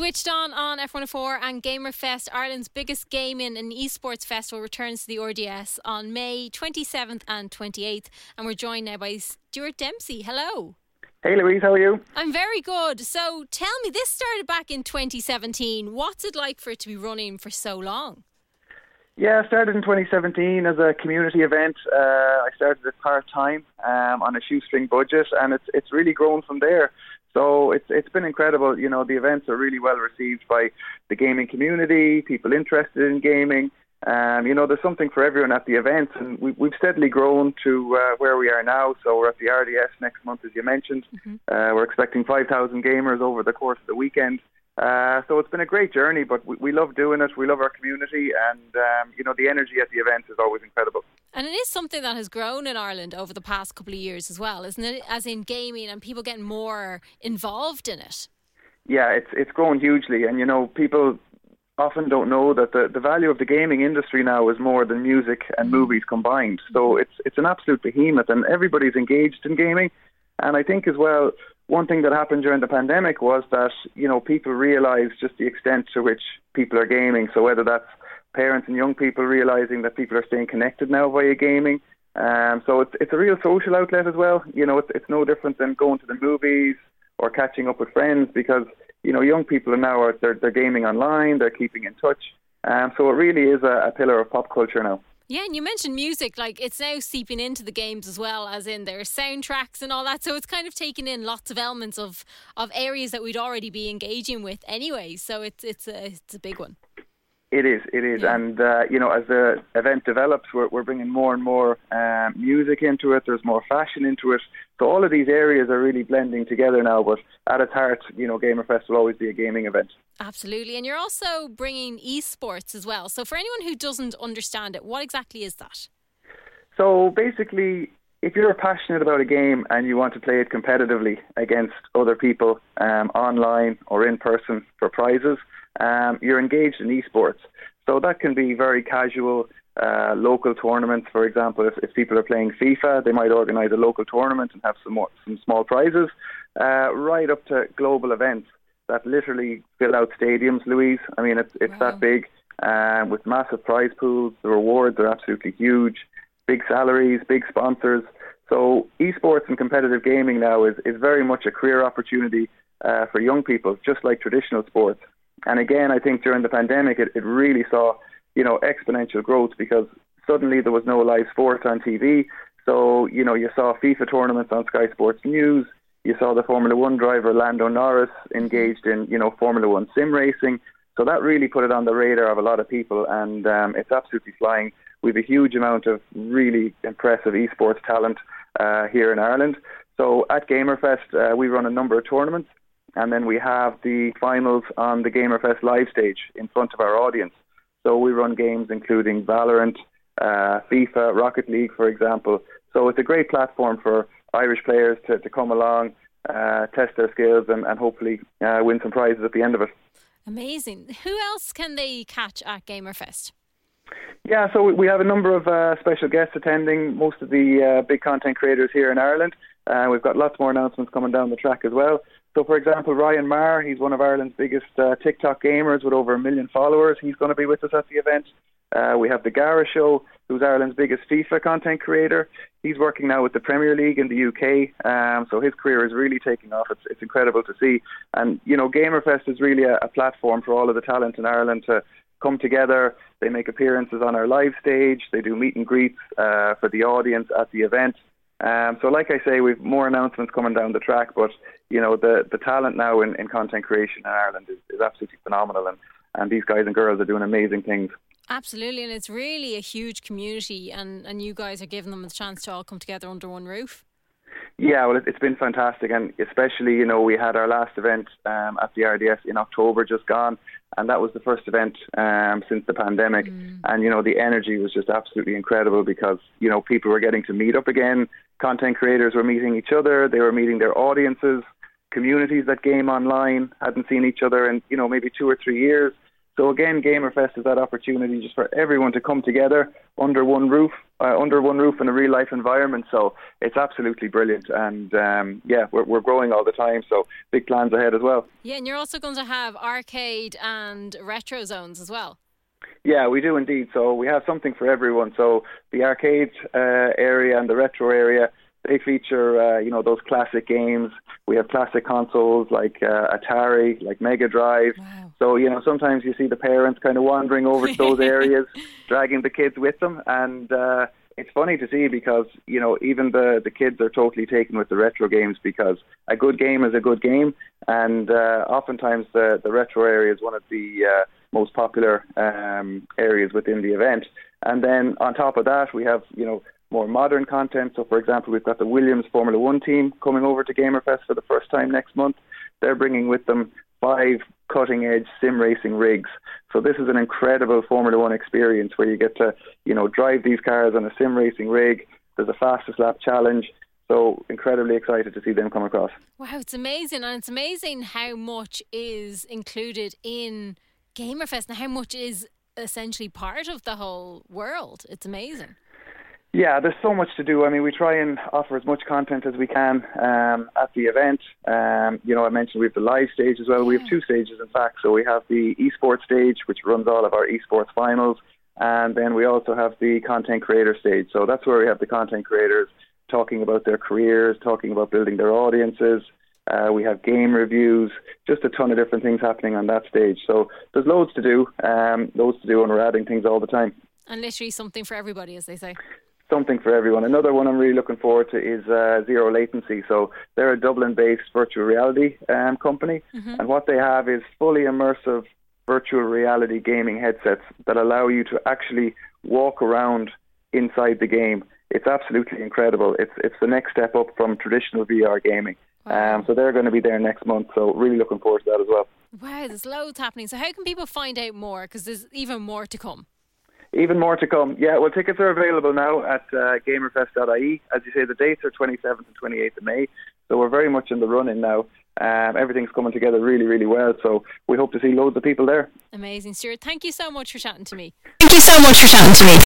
Switched on on FM104 and Gamerfest, Ireland's biggest gaming and esports festival, returns to the RDS on May 27th and 28th. And we're joined now by Stewart Dempsey. Hello. Hey Louise, how are you? I'm very good. So tell me, this started back in 2017. What's it like for it to be running for so long? Yeah, I started in 2017 as a community event. Uh, I started it part time um, on a shoestring budget, and it's it's really grown from there. So it's it's been incredible. You know, the events are really well received by the gaming community, people interested in gaming. Um, you know, there's something for everyone at the events, and we, we've steadily grown to uh, where we are now. So we're at the RDS next month, as you mentioned. Mm-hmm. Uh, we're expecting 5,000 gamers over the course of the weekend. Uh, so it's been a great journey, but we, we love doing it. We love our community, and um, you know the energy at the events is always incredible. And it is something that has grown in Ireland over the past couple of years as well, isn't it? As in gaming and people getting more involved in it. Yeah, it's it's grown hugely, and you know people often don't know that the, the value of the gaming industry now is more than music and movies combined. So it's it's an absolute behemoth, and everybody's engaged in gaming. And I think as well, one thing that happened during the pandemic was that you know people realised just the extent to which people are gaming. So whether that's parents and young people realising that people are staying connected now via gaming. Um, so it's it's a real social outlet as well. You know, it's it's no different than going to the movies or catching up with friends because you know young people are now are they're, they're gaming online, they're keeping in touch. Um, so it really is a, a pillar of pop culture now. Yeah, and you mentioned music, like it's now seeping into the games as well, as in their soundtracks and all that. So it's kind of taking in lots of elements of of areas that we'd already be engaging with anyway. So it's it's a it's a big one. It is, it is, yeah. and uh, you know, as the event develops, we're, we're bringing more and more um, music into it. There's more fashion into it. So all of these areas are really blending together now. But at its heart, you know, Gamerfest will always be a gaming event. Absolutely, and you're also bringing esports as well. So for anyone who doesn't understand it, what exactly is that? So basically, if you're passionate about a game and you want to play it competitively against other people um, online or in person for prizes um, you're engaged in esports. So that can be very casual, uh, local tournaments. For example, if, if people are playing FIFA, they might organise a local tournament and have some more, some small prizes, uh, right up to global events that literally fill out stadiums. Louise, I mean, it's it's wow. that big, um, with massive prize pools. The rewards are absolutely huge, big salaries, big sponsors. So esports and competitive gaming now is, is very much a career opportunity uh, for young people, just like traditional sports. And again, I think during the pandemic, it, it really saw, you know, exponential growth because suddenly there was no live sports on TV. So, you know, you saw FIFA tournaments on Sky Sports News. You saw the Formula One driver Lando Norris engaged in, you know, Formula One sim racing. So that really put it on the radar of a lot of people, and um, it's absolutely flying. We have a huge amount of really impressive esports talent uh, here in Ireland. So at Gamerfest, uh, we run a number of tournaments and then we have the finals on the Gamerfest live stage in front of our audience. So we run games including Valorant, uh, FIFA, Rocket League, for example. So it's a great platform for Irish players to, to come along, uh, test their skills, and, and hopefully uh, win some prizes at the end of it. Amazing. Who else can they catch at Gamerfest? Yeah, so we have a number of uh, special guests attending, most of the uh, big content creators here in Ireland. Uh, we've got lots more announcements coming down the track as well. So, for example, Ryan Maher, he's one of Ireland's biggest uh, TikTok gamers with over a million followers. He's going to be with us at the event. Uh, we have the Gara Show, who's Ireland's biggest FIFA content creator. He's working now with the Premier League in the UK, um, so his career is really taking off. It's, it's incredible to see. And, you know, Gamerfest is really a, a platform for all of the talent in Ireland to come together. They make appearances on our live stage. They do meet and greets uh, for the audience at the event. Um, so, like I say, we've more announcements coming down the track, but you know the the talent now in, in content creation in Ireland is, is absolutely phenomenal, and and these guys and girls are doing amazing things. Absolutely, and it's really a huge community, and and you guys are giving them the chance to all come together under one roof. Yeah, well, it's been fantastic, and especially you know we had our last event um, at the RDS in October just gone, and that was the first event um, since the pandemic. Mm. And you know, the energy was just absolutely incredible because you know people were getting to meet up again. Content creators were meeting each other. They were meeting their audiences. Communities that game online hadn't seen each other in you know maybe two or three years. So again, Gamerfest is that opportunity just for everyone to come together under one roof, uh, under one roof in a real life environment. So it's absolutely brilliant, and um, yeah, we're, we're growing all the time. So big plans ahead as well. Yeah, and you're also going to have arcade and retro zones as well. Yeah, we do indeed. So we have something for everyone. So the arcade uh, area and the retro area they feature, uh, you know, those classic games. We have classic consoles like uh, Atari, like Mega Drive. Wow. So, you know, sometimes you see the parents kind of wandering over to those areas, dragging the kids with them. And uh, it's funny to see because, you know, even the, the kids are totally taken with the retro games because a good game is a good game. And uh, oftentimes the, the retro area is one of the uh, most popular um, areas within the event. And then on top of that, we have, you know, more modern content. So, for example, we've got the Williams Formula One team coming over to Gamerfest for the first time next month. They're bringing with them five cutting edge sim racing rigs. So this is an incredible Formula One experience where you get to, you know, drive these cars on a sim racing rig. There's a fastest lap challenge. So incredibly excited to see them come across. Wow, it's amazing, and it's amazing how much is included in Gamerfest and how much is essentially part of the whole world. It's amazing. Yeah, there's so much to do. I mean, we try and offer as much content as we can um, at the event. Um, you know, I mentioned we have the live stage as well. We have two stages, in fact. So we have the esports stage, which runs all of our esports finals, and then we also have the content creator stage. So that's where we have the content creators talking about their careers, talking about building their audiences. Uh, we have game reviews, just a ton of different things happening on that stage. So there's loads to do, um, loads to do, and we're adding things all the time. And literally something for everybody, as they say something for everyone. Another one I'm really looking forward to is uh, Zero Latency. So they're a Dublin-based virtual reality um, company, mm-hmm. and what they have is fully immersive virtual reality gaming headsets that allow you to actually walk around inside the game. It's absolutely incredible. It's it's the next step up from traditional VR gaming. Wow. Um, so they're going to be there next month. So really looking forward to that as well. Wow, there's loads happening. So how can people find out more? Because there's even more to come. Even more to come. Yeah, well, tickets are available now at uh, gamerfest.ie. As you say, the dates are 27th and 28th of May, so we're very much in the running now. Um, everything's coming together really, really well, so we hope to see loads of people there. Amazing, Stewart. Thank you so much for chatting to me. Thank you so much for chatting to me.